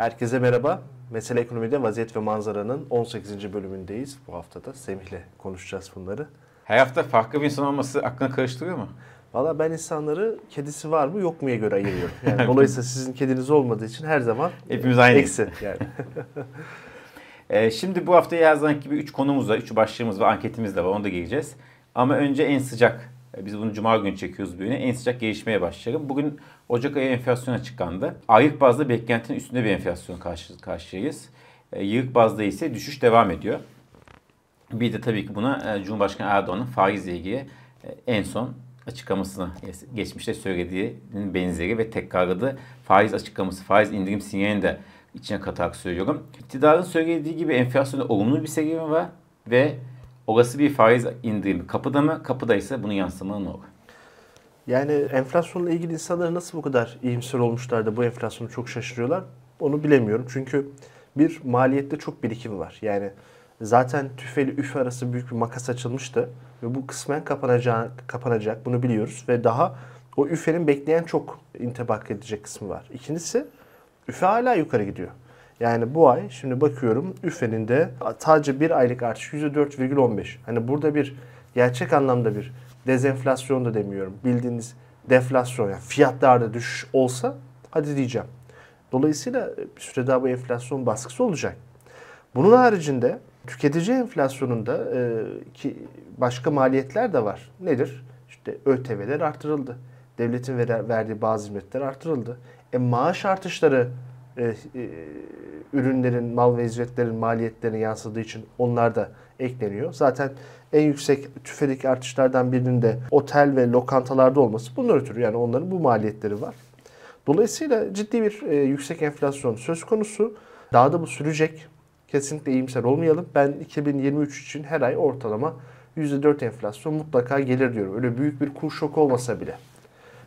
Herkese merhaba. Mesele Ekonomi'de Vaziyet ve Manzara'nın 18. bölümündeyiz. Bu haftada Semih'le konuşacağız bunları. Her hafta farklı bir insan olması aklına karıştırıyor mu? Valla ben insanları kedisi var mı yok muya göre ayırıyorum. Yani dolayısıyla sizin kediniz olmadığı için her zaman Hepimiz aynıyız. eksi. Yani. Ee, şimdi bu hafta her zaman gibi 3 konumuz var, 3 başlığımız var, anketimiz de var, onu da geleceğiz. Ama önce en sıcak, biz bunu Cuma günü çekiyoruz bu en sıcak gelişmeye başlayalım. Bugün Ocak ayı enflasyon açıklandı. Aylık bazda beklentinin üstünde bir enflasyon karşı karşıyayız. E, yıllık bazda ise düşüş devam ediyor. Bir de tabii ki buna e, Cumhurbaşkanı Erdoğan'ın faizle ilgili e, en son açıklamasını geçmişte söylediğinin benzeri ve tekrarladığı faiz açıklaması, faiz indirim sinyalini de içine katarak söylüyorum. İktidarın söylediği gibi enflasyonda olumlu bir seviye var ve olası bir faiz indirimi kapıda mı? Kapıda ise bunun yansımaları ne olur? Yani enflasyonla ilgili insanlar nasıl bu kadar iyimser olmuşlar da bu enflasyonu çok şaşırıyorlar onu bilemiyorum. Çünkü bir maliyette çok birikimi var. Yani zaten tüfeli üf arası büyük bir makas açılmıştı ve bu kısmen kapanacak, kapanacak bunu biliyoruz ve daha o üfenin bekleyen çok intibak edecek kısmı var. İkincisi üfe hala yukarı gidiyor. Yani bu ay şimdi bakıyorum üfenin de sadece bir aylık artış %4,15. Hani burada bir gerçek anlamda bir dezenflasyon da demiyorum. Bildiğiniz deflasyon yani fiyatlarda düşüş olsa hadi diyeceğim. Dolayısıyla bir süre daha bu enflasyon baskısı olacak. Bunun haricinde tüketici enflasyonunda e, ki başka maliyetler de var. Nedir? İşte ÖTV'ler artırıldı. Devletin ver, verdiği bazı hizmetler artırıldı. E, maaş artışları e, e, ürünlerin, mal ve hizmetlerin maliyetlerine yansıdığı için onlar da ekleniyor. Zaten en yüksek tüfelik artışlardan birinin de otel ve lokantalarda olması bunlar ötürü. Yani onların bu maliyetleri var. Dolayısıyla ciddi bir e, yüksek enflasyon söz konusu. Daha da bu sürecek. Kesinlikle iyimser olmayalım. Ben 2023 için her ay ortalama %4 enflasyon mutlaka gelir diyorum. Öyle büyük bir kur şoku olmasa bile.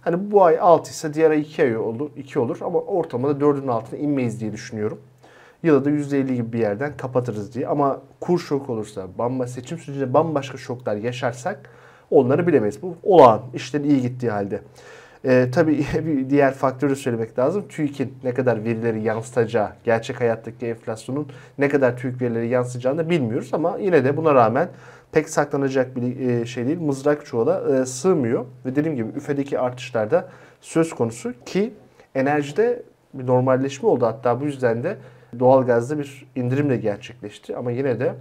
Hani bu ay 6 ise diğer ay 2 ay olur, 2 olur ama ortamada 4'ün altına inmeyiz diye düşünüyorum. Yıla da %50 gibi bir yerden kapatırız diye. Ama kur şok olursa, bamba seçim sürecinde bambaşka şoklar yaşarsak onları bilemeyiz. Bu olağan, işlerin iyi gittiği halde. Ee, tabii bir diğer faktörü söylemek lazım. TÜİK'in ne kadar verileri yansıtacağı, gerçek hayattaki enflasyonun ne kadar TÜİK verileri yansıtacağını da bilmiyoruz. Ama yine de buna rağmen pek saklanacak bir e, şey değil. Mızrak çuvala e, sığmıyor. Ve dediğim gibi üfedeki artışlarda söz konusu ki enerjide bir normalleşme oldu. Hatta bu yüzden de doğalgazda bir indirimle gerçekleşti. Ama yine de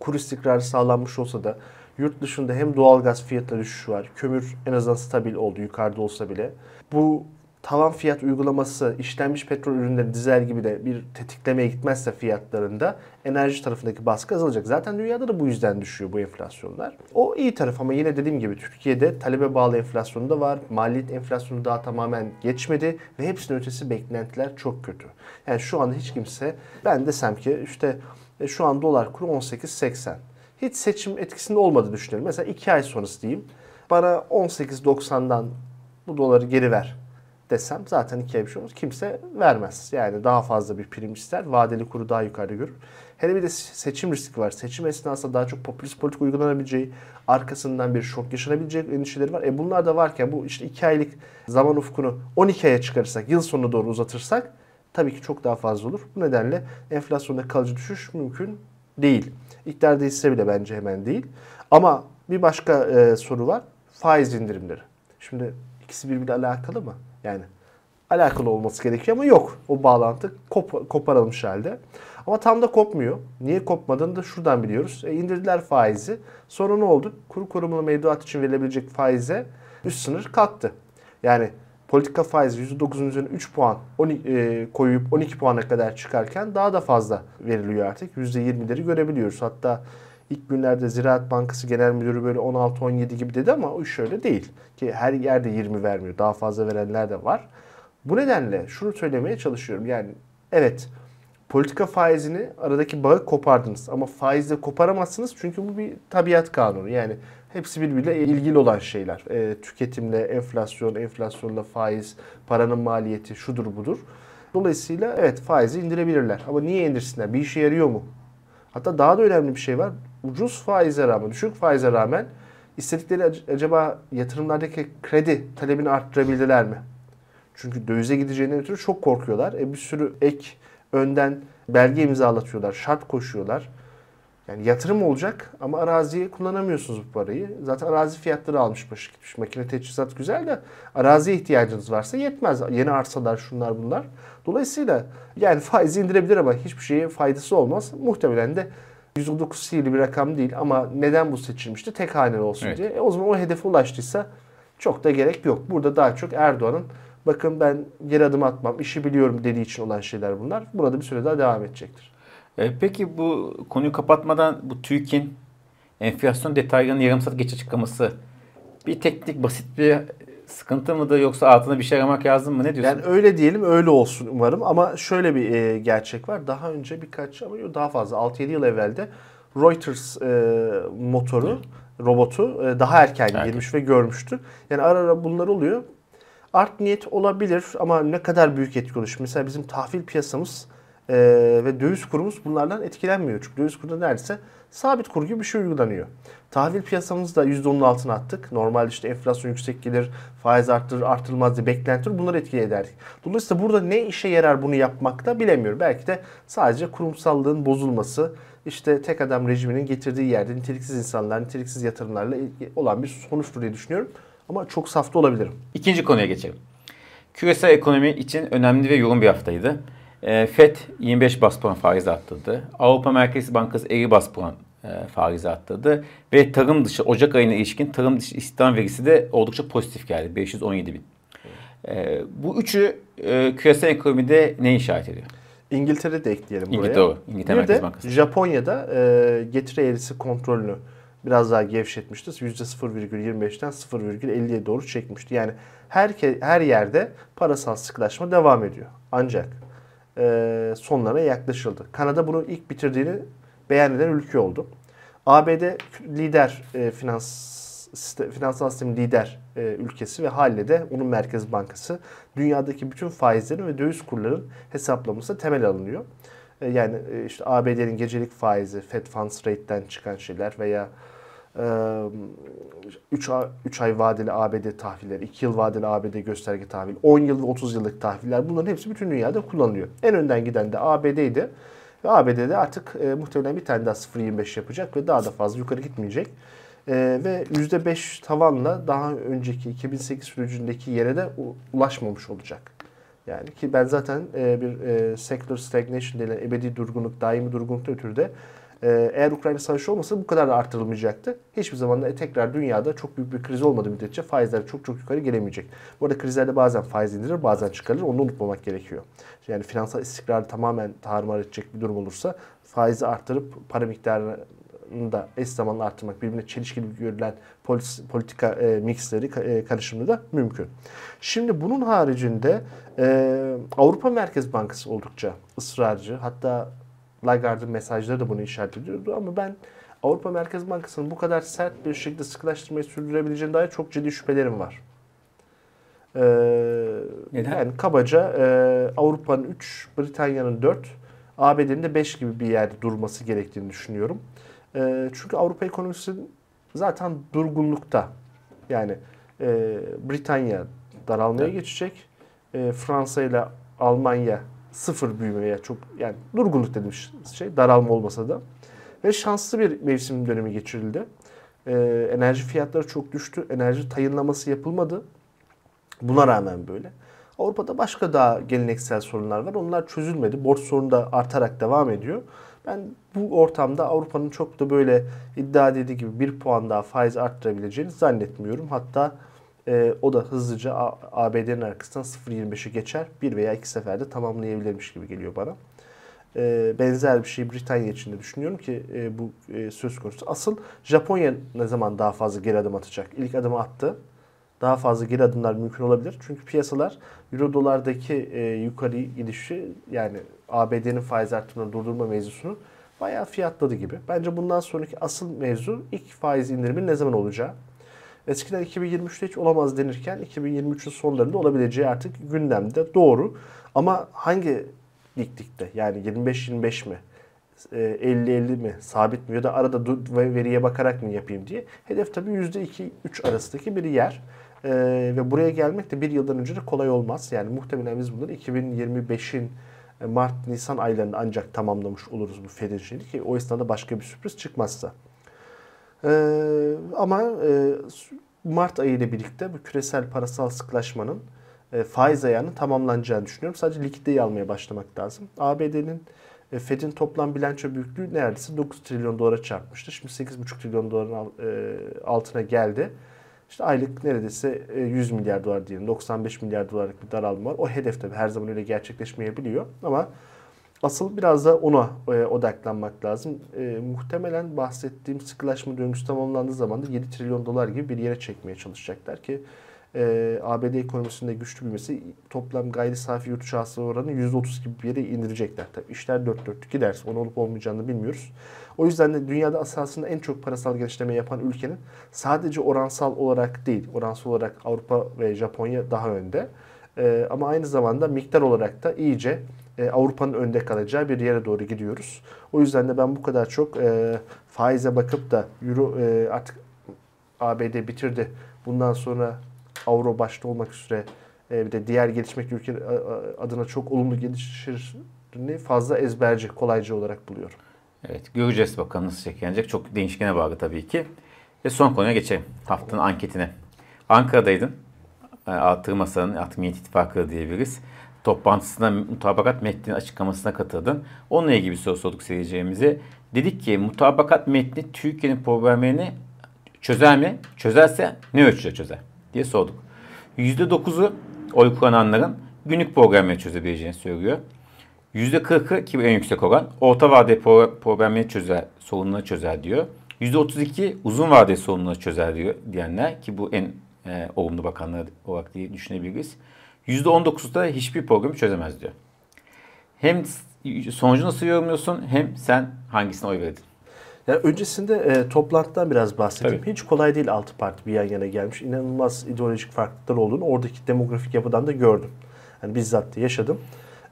kur istikrarı sağlanmış olsa da yurt dışında hem doğalgaz fiyatları düşüş var. Kömür en azından stabil oldu yukarıda olsa bile. Bu tavan fiyat uygulaması işlenmiş petrol ürünleri dizel gibi de bir tetiklemeye gitmezse fiyatlarında enerji tarafındaki baskı azalacak. Zaten dünyada da bu yüzden düşüyor bu enflasyonlar. O iyi taraf ama yine dediğim gibi Türkiye'de talebe bağlı enflasyonu da var. Maliyet enflasyonu daha tamamen geçmedi ve hepsinin ötesi beklentiler çok kötü. Yani şu anda hiç kimse ben desem ki işte e, şu an dolar kuru 18.80. Hiç seçim etkisinde olmadı düşünelim. Mesela 2 ay sonrası diyeyim. Bana 18.90'dan bu doları geri ver desem zaten ikiye bir şey. Kimse vermez. Yani daha fazla bir prim ister. Vadeli kuru daha yukarıda görür. Hele bir de seçim riski var. Seçim esnasında daha çok popülist politik uygulanabileceği, arkasından bir şok yaşanabilecek endişeleri var. E bunlar da varken bu işte 2 aylık zaman ufkunu 12 aya çıkarırsak, yıl sonuna doğru uzatırsak tabii ki çok daha fazla olur. Bu nedenle enflasyonda kalıcı düşüş mümkün değil. İktidar değilse bile bence hemen değil. Ama bir başka e, soru var. Faiz indirimleri. Şimdi ikisi birbiriyle alakalı mı? Yani alakalı olması gerekiyor ama yok. O bağlantı kop koparılmış halde. Ama tam da kopmuyor. Niye kopmadığını da şuradan biliyoruz. E, indirdiler faizi. Sonra ne oldu? Kuru korumalı mevduat için verilebilecek faize üst sınır kalktı. Yani politika faizi %9'un üzerine 3 puan 12, e, koyup 12 puana kadar çıkarken daha da fazla veriliyor artık. %20'leri görebiliyoruz. Hatta ilk günlerde Ziraat Bankası Genel Müdürü böyle 16-17 gibi dedi ama o iş öyle değil. Ki her yerde 20 vermiyor. Daha fazla verenler de var. Bu nedenle şunu söylemeye çalışıyorum. Yani evet politika faizini aradaki bağı kopardınız ama faizle koparamazsınız çünkü bu bir tabiat kanunu. Yani hepsi birbiriyle ilgili olan şeyler. E, tüketimle, enflasyon, enflasyonla faiz, paranın maliyeti şudur budur. Dolayısıyla evet faizi indirebilirler. Ama niye indirsinler? Bir işe yarıyor mu? Hatta daha da önemli bir şey var. Ucuz faize rağmen, düşük faize rağmen istedikleri acaba yatırımlardaki kredi talebini arttırabildiler mi? Çünkü dövize gideceğinden ötürü çok korkuyorlar. E bir sürü ek önden belge imzalatıyorlar, şart koşuyorlar. Yani yatırım olacak ama araziye kullanamıyorsunuz bu parayı. Zaten arazi fiyatları almış başı gitmiş. Makine teçhizat güzel de araziye ihtiyacınız varsa yetmez. Yeni arsalar şunlar bunlar. Dolayısıyla yani faizi indirebilir ama hiçbir şeye faydası olmaz. Muhtemelen de 109 sihirli bir rakam değil ama neden bu seçilmişti? Tek haneli olsun Evet. diye. E o zaman o hedefe ulaştıysa çok da gerek yok. Burada daha çok Erdoğan'ın bakın ben geri adım atmam, işi biliyorum dediği için olan şeyler bunlar. Burada bir süre daha devam edecektir. E, peki bu konuyu kapatmadan bu TÜİK'in enflasyon detaylarını yarım saat geç açıklaması bir teknik basit bir sıkıntı mıdır yoksa altına bir şey aramak lazım mı? Ne diyorsun? Yani öyle diyelim öyle olsun umarım ama şöyle bir e, gerçek var. Daha önce birkaç ama daha fazla 6-7 yıl evvelde Reuters e, motoru, robotu e, daha erken Erken. girmiş ve görmüştü. Yani ara ara bunlar oluyor. Art niyet olabilir ama ne kadar büyük etki? Şimdi Mesela bizim tahvil piyasamız e, ve döviz kurumuz bunlardan etkilenmiyor. Çünkü döviz kurunda neredeyse sabit kur gibi bir şey uygulanıyor. Tahvil piyasamızı da %10'un altına attık. Normalde işte enflasyon yüksek gelir, faiz arttırır, artırılmaz diye beklenti olur. Bunları etki ederdik. Dolayısıyla burada ne işe yarar bunu yapmakta bilemiyorum. Belki de sadece kurumsallığın bozulması, işte tek adam rejiminin getirdiği yerde niteliksiz insanlar, niteliksiz yatırımlarla olan bir sonuçtur diye düşünüyorum. Ama çok safta olabilirim. İkinci konuya geçelim. Küresel ekonomi için önemli ve yoğun bir haftaydı. E, FED 25 bas puan faiz arttırdı. Avrupa Merkez Bankası 50 bas puan e, faizi arttırdı. Ve tarım dışı Ocak ayına ilişkin tarım dışı istihdam verisi de oldukça pozitif geldi. 517 bin. E, bu üçü e, küresel ekonomide ne işaret ediyor? İngiltere de ekleyelim buraya. İngiltere. İngiltere Merkez Bankası. Japonya'da e, getiri eğrisi kontrolünü biraz daha gevşetmişti. %0,25'ten 0,50'ye doğru çekmişti. Yani her her yerde parasal sıkılaşma devam ediyor. Ancak e, sonlarına yaklaşıldı. Kanada bunu ilk bitirdiğini beyan eden ülke oldu. ABD lider e, finans siste- finansal sistemin lider e, ülkesi ve haliyle de onun merkez bankası dünyadaki bütün faizlerin ve döviz kurların hesaplaması temel alınıyor. E, yani e, işte ABD'nin gecelik faizi, Fed Funds Rate'den çıkan şeyler veya 3 ay, 3 ay vadeli ABD tahvilleri, 2 yıl vadeli ABD gösterge tahvil, 10 yıl ve 30 yıllık tahviller bunların hepsi bütün dünyada kullanılıyor. En önden giden de ABD'ydi. Ve ABD'de artık e, muhtemelen bir tane daha 0.25 yapacak ve daha da fazla yukarı gitmeyecek. E, ve %5 tavanla daha önceki 2008 sürecindeki yere de ulaşmamış olacak. Yani ki ben zaten e, bir e, secular stagnation denilen ebedi durgunluk, daimi durgunlukta ötürü de eğer Ukrayna savaşı olmasa bu kadar da artırılmayacaktı. Hiçbir zaman da tekrar dünyada çok büyük bir kriz olmadığı müddetçe faizler çok çok yukarı gelemeyecek. Bu arada krizlerde bazen faiz indirir, bazen çıkarılır. Onu unutmamak gerekiyor. Yani finansal istikrarı tamamen tarumar edecek bir durum olursa faizi arttırıp para miktarını da eş zamanlı arttırmak, birbirine çelişkili görülen politika e, mixleri, e, karışımı da mümkün. Şimdi bunun haricinde e, Avrupa Merkez Bankası oldukça ısrarcı. Hatta Lagarde'ın mesajları da bunu işaret ediyordu ama ben Avrupa Merkez Bankası'nın bu kadar sert bir şekilde sıkılaştırmayı sürdürebileceğine dair çok ciddi şüphelerim var. Ee, Neden? Yani kabaca e, Avrupa'nın 3, Britanya'nın 4, ABD'nin de 5 gibi bir yerde durması gerektiğini düşünüyorum. E, çünkü Avrupa ekonomisi zaten durgunlukta. Yani e, Britanya daralmaya Evet. geçecek. E, Fransa ile Almanya sıfır büyümeye çok yani durgunluk dediğim şey daralma olmasa da ve şanslı bir mevsim dönemi geçirildi. E, enerji fiyatları çok düştü. Enerji tayınlaması yapılmadı. Buna rağmen böyle. Avrupa'da başka daha geleneksel sorunlar var. Onlar çözülmedi. Borç sorunu da artarak devam ediyor. Ben bu ortamda Avrupa'nın çok da böyle iddia dediği gibi bir puan daha faiz arttırabileceğini zannetmiyorum. Hatta e, o da hızlıca ABD'nin arkasından 0.25'i geçer. Bir veya iki seferde tamamlayabilirmiş gibi geliyor bana. E, benzer bir şey Britanya için de düşünüyorum ki e, bu e, söz konusu. Asıl Japonya ne zaman daha fazla geri adım atacak? İlk adımı attı. Daha fazla geri adımlar mümkün olabilir. Çünkü piyasalar Euro dolardaki e, yukarı gidişi yani ABD'nin faiz artırımını durdurma mevzusunu bayağı fiyatladı gibi. Bence bundan sonraki asıl mevzu ilk faiz indirimi ne zaman olacağı. Eskiden 2023'te hiç olamaz denirken 2023'ün sonlarında olabileceği artık gündemde doğru. Ama hangi diklikte yani 25-25 mi? e, 50-50 mi sabit mi ya da arada veriye bakarak mı yapayım diye. Hedef tabii %2-3 arasındaki bir yer. Ee, ve buraya gelmek de bir yıldan önce de kolay olmaz. Yani muhtemelen biz bunları 2025'in e, Mart-Nisan aylarında ancak tamamlamış oluruz bu ki o esnada başka bir sürpriz çıkmazsa. Ee, ama e, Mart ayı ile birlikte bu küresel parasal sıklaşmanın e, faiz ayağının tamamlanacağını düşünüyorum. Sadece likiditeyi almaya başlamak lazım. ABD'nin e, Fed'in toplam bilanço büyüklüğü neredeyse 9 trilyon dolara çarpmıştı. Şimdi 8,5 trilyon doların e, altına geldi. İşte aylık neredeyse 100 milyar dolar diyelim. 95 milyar dolarlık bir daralma var. O hedef tabii her zaman öyle gerçekleşmeyebiliyor. Ama asıl biraz da ona odaklanmak lazım. E, muhtemelen bahsettiğim sıkılaşma döngüsü tamamlandığı zaman da 7 trilyon dolar gibi bir yere çekmeye çalışacaklar ki e, ABD ekonomisinde güçlü büyümesi toplam gayri safi yurt içi hasıla oranı %30 gibi bir yere indirecekler. Tabii işler dört dörtlük giderse onu olup olmayacağını bilmiyoruz. O yüzden de dünyada esasında en çok parasal genişleme yapan ülkenin sadece oransal olarak değil, oransal olarak Avrupa ve Japonya daha önde. E, ama aynı zamanda miktar olarak da iyice e, Avrupa'nın önde kalacağı bir yere doğru gidiyoruz. O yüzden de ben bu kadar çok e, faize bakıp da Euro e, artık ABD bitirdi. Bundan sonra Avro başta olmak üzere e, bir de diğer gelişmek ülke adına çok olumlu gelişirini fazla ezberci, kolaycı olarak buluyorum. Evet, göreceğiz bakalım nasıl şekillenecek. Çok değişkene bağlı tabii ki. Ve son konuya geçelim. Haftanın anketine. Ankara'daydın. E, Altı Masa'nın, artık Millet İttifakı diyebiliriz. Toplantısında mutabakat metninin açıklamasına katıldın. Onunla ilgili bir soru sorduk seyircilerimize. Dedik ki mutabakat metni Türkiye'nin problemlerini çözer mi? Çözerse ne ölçüde çözer? diye sorduk. %9'u oy kullananların günlük programları çözebileceğini söylüyor. %40'ı ki en yüksek oran orta vade problemleri çözer, sorunları çözer diyor. %32 uzun vade sorunları çözer diyor diyenler ki bu en e, olumlu bakanlar olarak diye düşünebiliriz. %19 da hiçbir programı çözemez diyor. Hem sonucu nasıl yorumluyorsun hem sen hangisine oy verdin? Yani öncesinde e, toplantıdan biraz bahsedeyim. Tabii. Hiç kolay değil altı parti bir yan yana gelmiş. İnanılmaz ideolojik farklılıklar olduğunu oradaki demografik yapıdan da gördüm. Yani bizzat da yaşadım.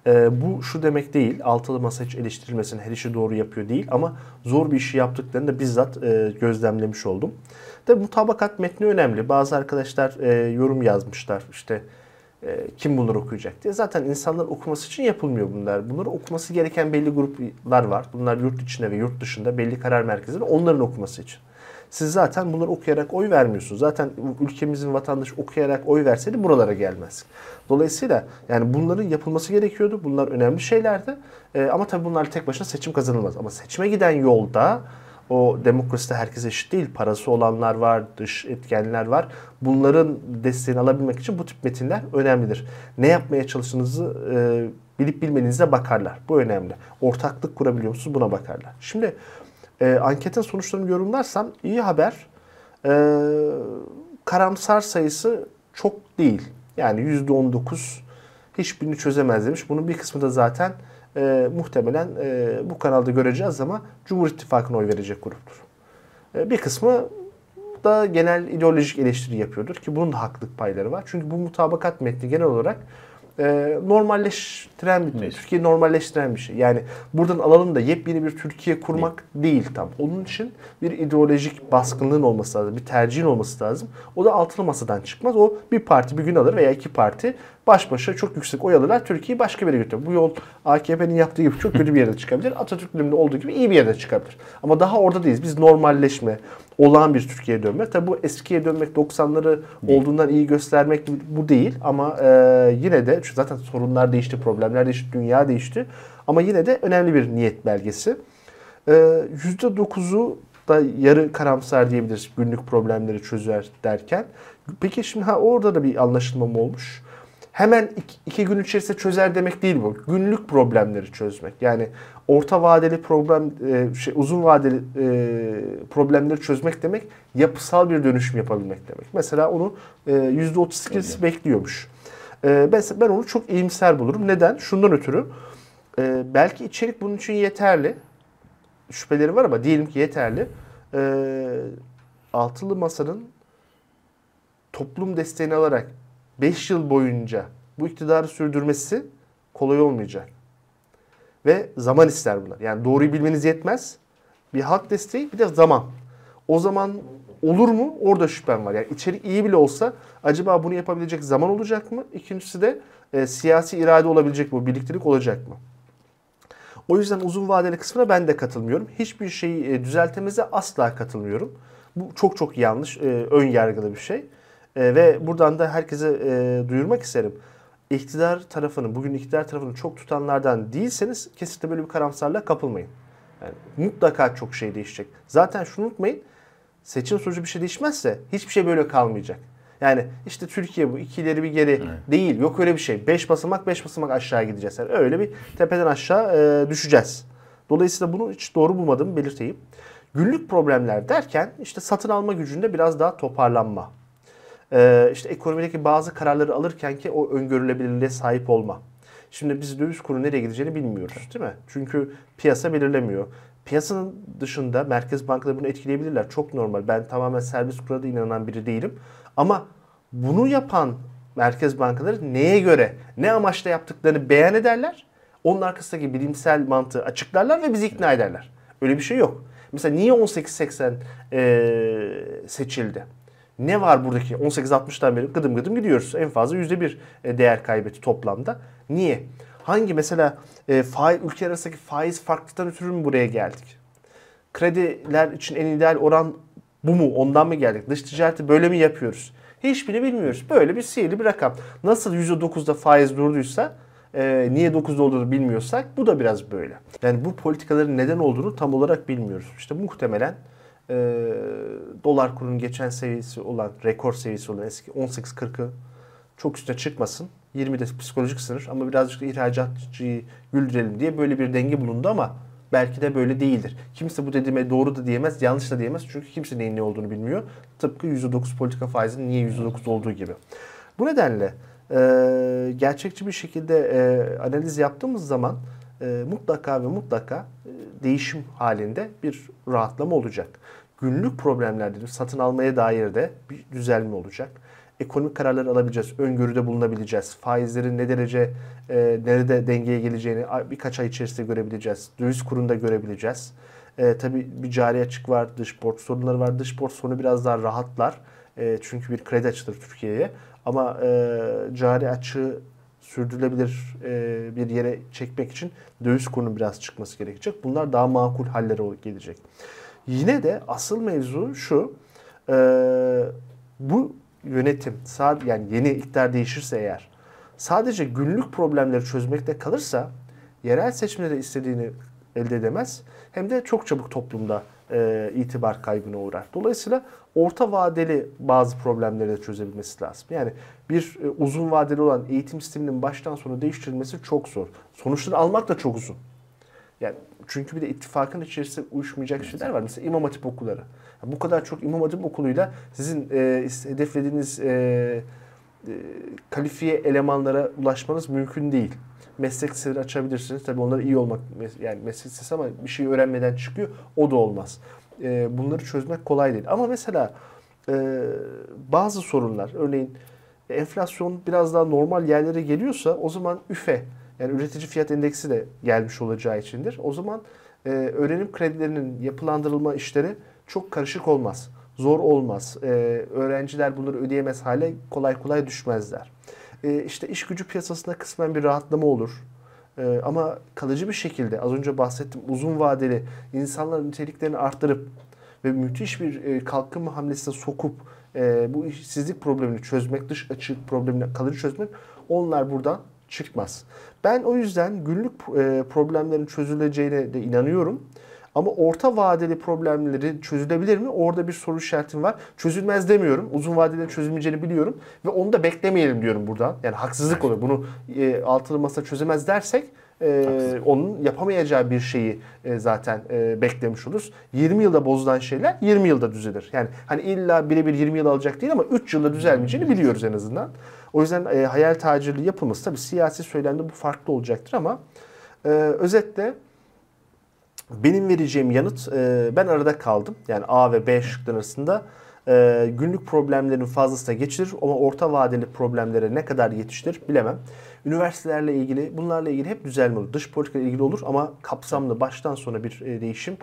E, bu şu demek değil. Altılı masa hiç eleştirilmesin, her işi doğru yapıyor değil. Ama zor bir işi yaptıklarını da bizzat e, gözlemlemiş oldum. Tabi mutabakat metni önemli. Bazı arkadaşlar e, yorum yazmışlar. İşte kim bunları okuyacak diye. Zaten insanlar okuması için yapılmıyor bunlar. Bunları okuması gereken belli gruplar var. Bunlar yurt içinde ve yurt dışında belli karar merkezleri onların okuması için. Siz zaten bunları okuyarak oy vermiyorsunuz. Zaten ülkemizin vatandaşı okuyarak oy verseydi buralara gelmez. Dolayısıyla yani bunların yapılması gerekiyordu. Bunlar önemli şeylerdi. Ee, ama tabii bunlar tek başına seçim kazanılmaz. Ama seçime giden yolda o demokraside herkes eşit değil. Parası olanlar var, dış etkenler var. Bunların desteğini alabilmek için bu tip metinler önemlidir. Ne yapmaya çalıştığınızı e, bilip bilmenize bakarlar. Bu önemli. Ortaklık kurabiliyor musunuz? Buna bakarlar. Şimdi e, anketin sonuçlarını yorumlarsam iyi haber. E, karamsar sayısı çok değil. Yani %19 hiçbirini çözemez demiş. Bunun bir kısmı da zaten e, muhtemelen e, bu kanalda göreceğiz ama Cumhur İttifakı'na oy verecek gruptur. E, bir kısmı da genel ideolojik eleştiri yapıyordur ki bunun da haklılık payları var. Çünkü bu mutabakat metni genel olarak e, normalleştiren bir, evet. Türkiye normalleştiren bir şey. Yani buradan alalım da yepyeni bir Türkiye kurmak değil. değil tam. Onun için bir ideolojik baskınlığın olması lazım, bir tercihin olması lazım. O da altılı masadan çıkmaz. O bir parti bir gün alır veya iki parti baş başa çok yüksek oy alırlar. Türkiye'yi başka bir yere götürür. Bu yol AKP'nin yaptığı gibi çok kötü bir yerde çıkabilir. Atatürk döneminde olduğu gibi iyi bir yerde çıkabilir. Ama daha orada değiliz. Biz normalleşme, olağan bir Türkiye'ye dönmek. Tabi bu eskiye dönmek 90'ları olduğundan iyi göstermek bu değil. Ama e, yine de zaten sorunlar değişti, problemler değişti, dünya değişti. Ama yine de önemli bir niyet belgesi. E, %9'u da yarı karamsar diyebiliriz günlük problemleri çözer derken. Peki şimdi ha orada da bir anlaşılma mı olmuş? Hemen iki, iki gün içerisinde çözer demek değil bu. Günlük problemleri çözmek. Yani orta vadeli problem, e, şey uzun vadeli e, problemleri çözmek demek yapısal bir dönüşüm yapabilmek demek. Mesela onu e, %38'si bekliyormuş. E, ben, ben onu çok iyimser bulurum. Neden? Şundan ötürü. E, belki içerik bunun için yeterli. Şüpheleri var ama diyelim ki yeterli. E, altılı masanın toplum desteğini alarak 5 yıl boyunca bu iktidarı sürdürmesi kolay olmayacak. Ve zaman ister bunlar. Yani doğruyu bilmeniz yetmez. Bir halk desteği bir de zaman. O zaman olur mu? Orada şüphem var. Yani içerik iyi bile olsa acaba bunu yapabilecek zaman olacak mı? İkincisi de e, siyasi irade olabilecek mi? Birliktelik olacak mı? O yüzden uzun vadeli kısmına ben de katılmıyorum. Hiçbir şeyi e, düzeltemeze asla katılmıyorum. Bu çok çok yanlış, e, ön yargılı bir şey. E, ve buradan da herkese e, duyurmak isterim. İktidar tarafını, bugün iktidar tarafını çok tutanlardan değilseniz kesinlikle böyle bir karamsarlığa kapılmayın. Yani mutlaka çok şey değişecek. Zaten şunu unutmayın. Seçim sonucu bir şey değişmezse hiçbir şey böyle kalmayacak. Yani işte Türkiye bu iki ileri bir geri evet. değil. Yok öyle bir şey. Beş basamak beş basamak aşağı gideceğiz. Yani öyle bir tepeden aşağı e, düşeceğiz. Dolayısıyla bunu hiç doğru bulmadığımı belirteyim. Günlük problemler derken işte satın alma gücünde biraz daha toparlanma. Ee, işte ekonomideki bazı kararları alırken ki o öngörülebilirliğe sahip olma. Şimdi biz döviz kuru nereye gideceğini bilmiyoruz değil mi? Çünkü piyasa belirlemiyor. Piyasanın dışında merkez bankaları bunu etkileyebilirler. Çok normal. Ben tamamen serbest kura da inanan biri değilim. Ama bunu yapan merkez bankaları neye göre, ne amaçla yaptıklarını beyan ederler. Onun arkasındaki bilimsel mantığı açıklarlar ve bizi ikna ederler. Öyle bir şey yok. Mesela niye 1880 e, seçildi? Ne var buradaki 1860'tan beri gıdım gıdım gidiyoruz. En fazla %1 e, değer kaybetti toplamda. Niye? Hangi mesela e, faiz, ülke arasındaki faiz farklılıktan ötürü mü buraya geldik? Krediler için en ideal oran bu mu? Ondan mı geldik? Dış ticareti böyle mi yapıyoruz? Hiçbirini bilmiyoruz. Böyle bir sihirli bir rakam. Nasıl %9'da faiz durduysa e, niye 9'da olduğunu bilmiyorsak bu da biraz böyle. Yani bu politikaların neden olduğunu tam olarak bilmiyoruz. İşte muhtemelen e, dolar kurunun geçen seviyesi olan, rekor seviyesi olan eski 18.40'ı çok üstüne çıkmasın. 20 de psikolojik sınır ama birazcık da ihracatçıyı güldürelim diye böyle bir denge bulundu ama belki de böyle değildir. Kimse bu dediğime doğru da diyemez, yanlış da diyemez. Çünkü kimse neyin ne olduğunu bilmiyor. Tıpkı %9 politika faizinin niye %9 olduğu gibi. Bu nedenle e, gerçekçi bir şekilde e, analiz yaptığımız zaman e, mutlaka ve mutlaka e, değişim halinde bir rahatlama olacak. Günlük problemlerde satın almaya dair de bir düzelme olacak ekonomik kararlar alabileceğiz, öngörüde bulunabileceğiz. Faizlerin ne derece e, nerede dengeye geleceğini birkaç ay içerisinde görebileceğiz. Döviz kurunda görebileceğiz. E, tabii bir cari açık var, dış borç sorunları var. Dış borç sorunu biraz daha rahatlar. E, çünkü bir kredi açılır Türkiye'ye. Ama e, cari açığı sürdürülebilir e, bir yere çekmek için döviz kurunun biraz çıkması gerekecek. Bunlar daha makul hallere gelecek. Yine de asıl mevzu şu. E, bu yönetim yani yeni iktidar değişirse eğer sadece günlük problemleri çözmekte kalırsa yerel seçimde istediğini elde edemez. Hem de çok çabuk toplumda e, itibar kaybına uğrar. Dolayısıyla orta vadeli bazı problemleri de çözebilmesi lazım. Yani bir e, uzun vadeli olan eğitim sisteminin baştan sona değiştirilmesi çok zor. Sonuçları almak da çok uzun. Yani çünkü bir de ittifakın içerisinde uyuşmayacak şeyler var. Mesela imam hatip okulları. Yani bu kadar çok imam hatip okuluyla sizin e, hedeflediğiniz e, e, kalifiye elemanlara ulaşmanız mümkün değil. Meslek liseleri açabilirsiniz. Tabii onlar iyi olmak yani meslek lisesi ama bir şey öğrenmeden çıkıyor. O da olmaz. E, bunları çözmek kolay değil. Ama mesela e, bazı sorunlar örneğin enflasyon biraz daha normal yerlere geliyorsa o zaman üfe yani üretici fiyat endeksi de gelmiş olacağı içindir. O zaman e, öğrenim kredilerinin yapılandırılma işleri çok karışık olmaz. Zor olmaz. E, öğrenciler bunları ödeyemez hale kolay kolay düşmezler. E, işte iş gücü piyasasında kısmen bir rahatlama olur. E, ama kalıcı bir şekilde az önce bahsettim uzun vadeli insanların niteliklerini arttırıp ve müthiş bir e, kalkınma hamlesine sokup e, bu işsizlik problemini çözmek, dış açık problemini kalıcı çözmek onlar buradan çıkmaz. Ben o yüzden günlük e, problemlerin çözüleceğine de inanıyorum. Ama orta vadeli problemleri çözülebilir mi? Orada bir soru işaretim var. Çözülmez demiyorum. Uzun vadede çözülmeyeceğini biliyorum. Ve onu da beklemeyelim diyorum buradan. Yani haksızlık olur. Bunu e, altılı masa çözemez dersek e, onun yapamayacağı bir şeyi e, zaten e, beklemiş oluruz. 20 yılda bozulan şeyler 20 yılda düzelir. Yani hani illa birebir 20 yıl alacak değil ama 3 yılda düzelmeyeceğini biliyoruz en azından. O yüzden e, hayal tacirliği yapılması tabii siyasi söylemde bu farklı olacaktır ama e, özetle benim vereceğim yanıt e, ben arada kaldım. Yani A ve B şıkları arasında e, günlük problemlerin fazlasına geçilir ama orta vadeli problemlere ne kadar yetiştir bilemem. Üniversitelerle ilgili bunlarla ilgili hep düzelme olur. Dış politika ilgili olur ama kapsamlı baştan sona bir e, değişim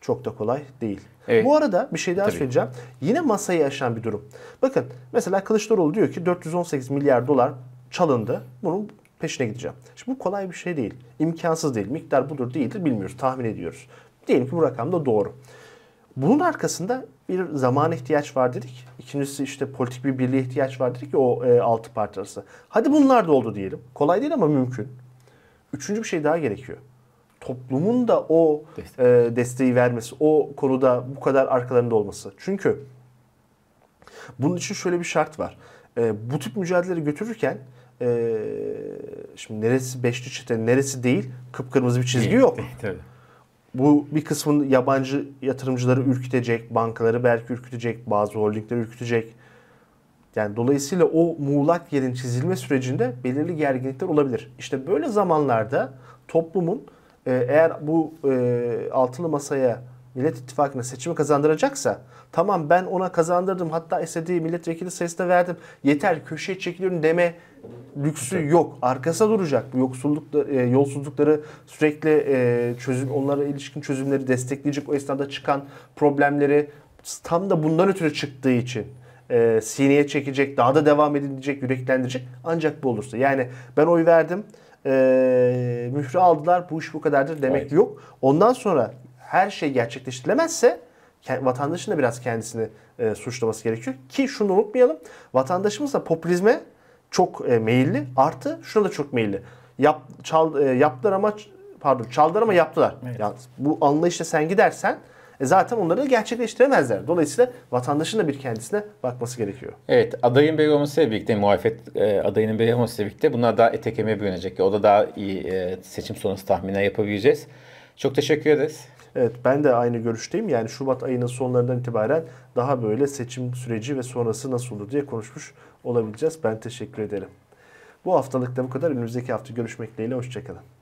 çok da kolay değil. Evet. Bu arada bir şey daha Tabii. söyleyeceğim. Yine masayı aşan bir durum. Bakın mesela Kılıçdaroğlu diyor ki 418 milyar dolar çalındı. Bunun peşine gideceğim. Şimdi bu kolay bir şey değil. İmkansız değil. Miktar budur değildir bilmiyoruz. Tahmin ediyoruz. Diyelim ki bu rakam da doğru. Bunun arkasında bir zamana ihtiyaç var dedik. İkincisi işte politik bir birliğe ihtiyaç var dedik ki o e, altı parti arası. Hadi bunlar da oldu diyelim. Kolay değil ama mümkün. Üçüncü bir şey daha gerekiyor. Toplumun da o e, desteği vermesi, o konuda bu kadar arkalarında olması. Çünkü bunun için şöyle bir şart var. E, bu tip mücadeleleri götürürken e, şimdi neresi beşli çete, neresi değil kıpkırmızı bir çizgi yok. Tabii. Bu bir kısmın yabancı yatırımcıları ürkütecek, bankaları belki ürkütecek, bazı holdingleri ürkütecek. Yani dolayısıyla o muğlak yerin çizilme sürecinde belirli gerginlikler olabilir. İşte böyle zamanlarda toplumun e, eğer bu e, altılı masaya Millet İttifakı'na seçimi kazandıracaksa tamam ben ona kazandırdım hatta istediği milletvekili sayısını verdim yeter köşeye çekiliyorum deme lüksü yok. Arkasında duracak. Bu yoksulluk, e, yolsuzlukları sürekli e, çözüm, onlara ilişkin çözümleri destekleyecek. O esnada çıkan problemleri tam da bundan ötürü çıktığı için e, sineye çekecek, daha da devam edilecek, yüreklendirecek. Ancak bu olursa. Yani ben oy verdim, e, mührü aldılar, bu iş bu kadardır demek Evet. yok. Ondan sonra her şey gerçekleştirilemezse vatandaşın da biraz kendisini e, suçlaması gerekiyor. Ki şunu unutmayalım. Vatandaşımız da popülizme çok e, meyilli. Artı şuna da çok meyilli. Yap, çal, e, yaptılar ama pardon çaldılar ama yaptılar. Evet. Yani bu anlayışla sen gidersen e, zaten onları da gerçekleştiremezler. Dolayısıyla vatandaşın da bir kendisine bakması gerekiyor. Evet adayın belli olmasıyla birlikte muhalefet e, adayının belli olmasıyla birlikte bunlar daha ete kemiğe bürünecek. O da daha iyi e, seçim sonrası tahminler yapabileceğiz. Çok teşekkür ederiz. Evet ben de aynı görüşteyim. Yani Şubat ayının sonlarından itibaren daha böyle seçim süreci ve sonrası nasıl olur diye konuşmuş olabileceğiz. Ben teşekkür ederim. Bu haftalık da bu kadar. Önümüzdeki hafta görüşmek dileğiyle. Hoşçakalın.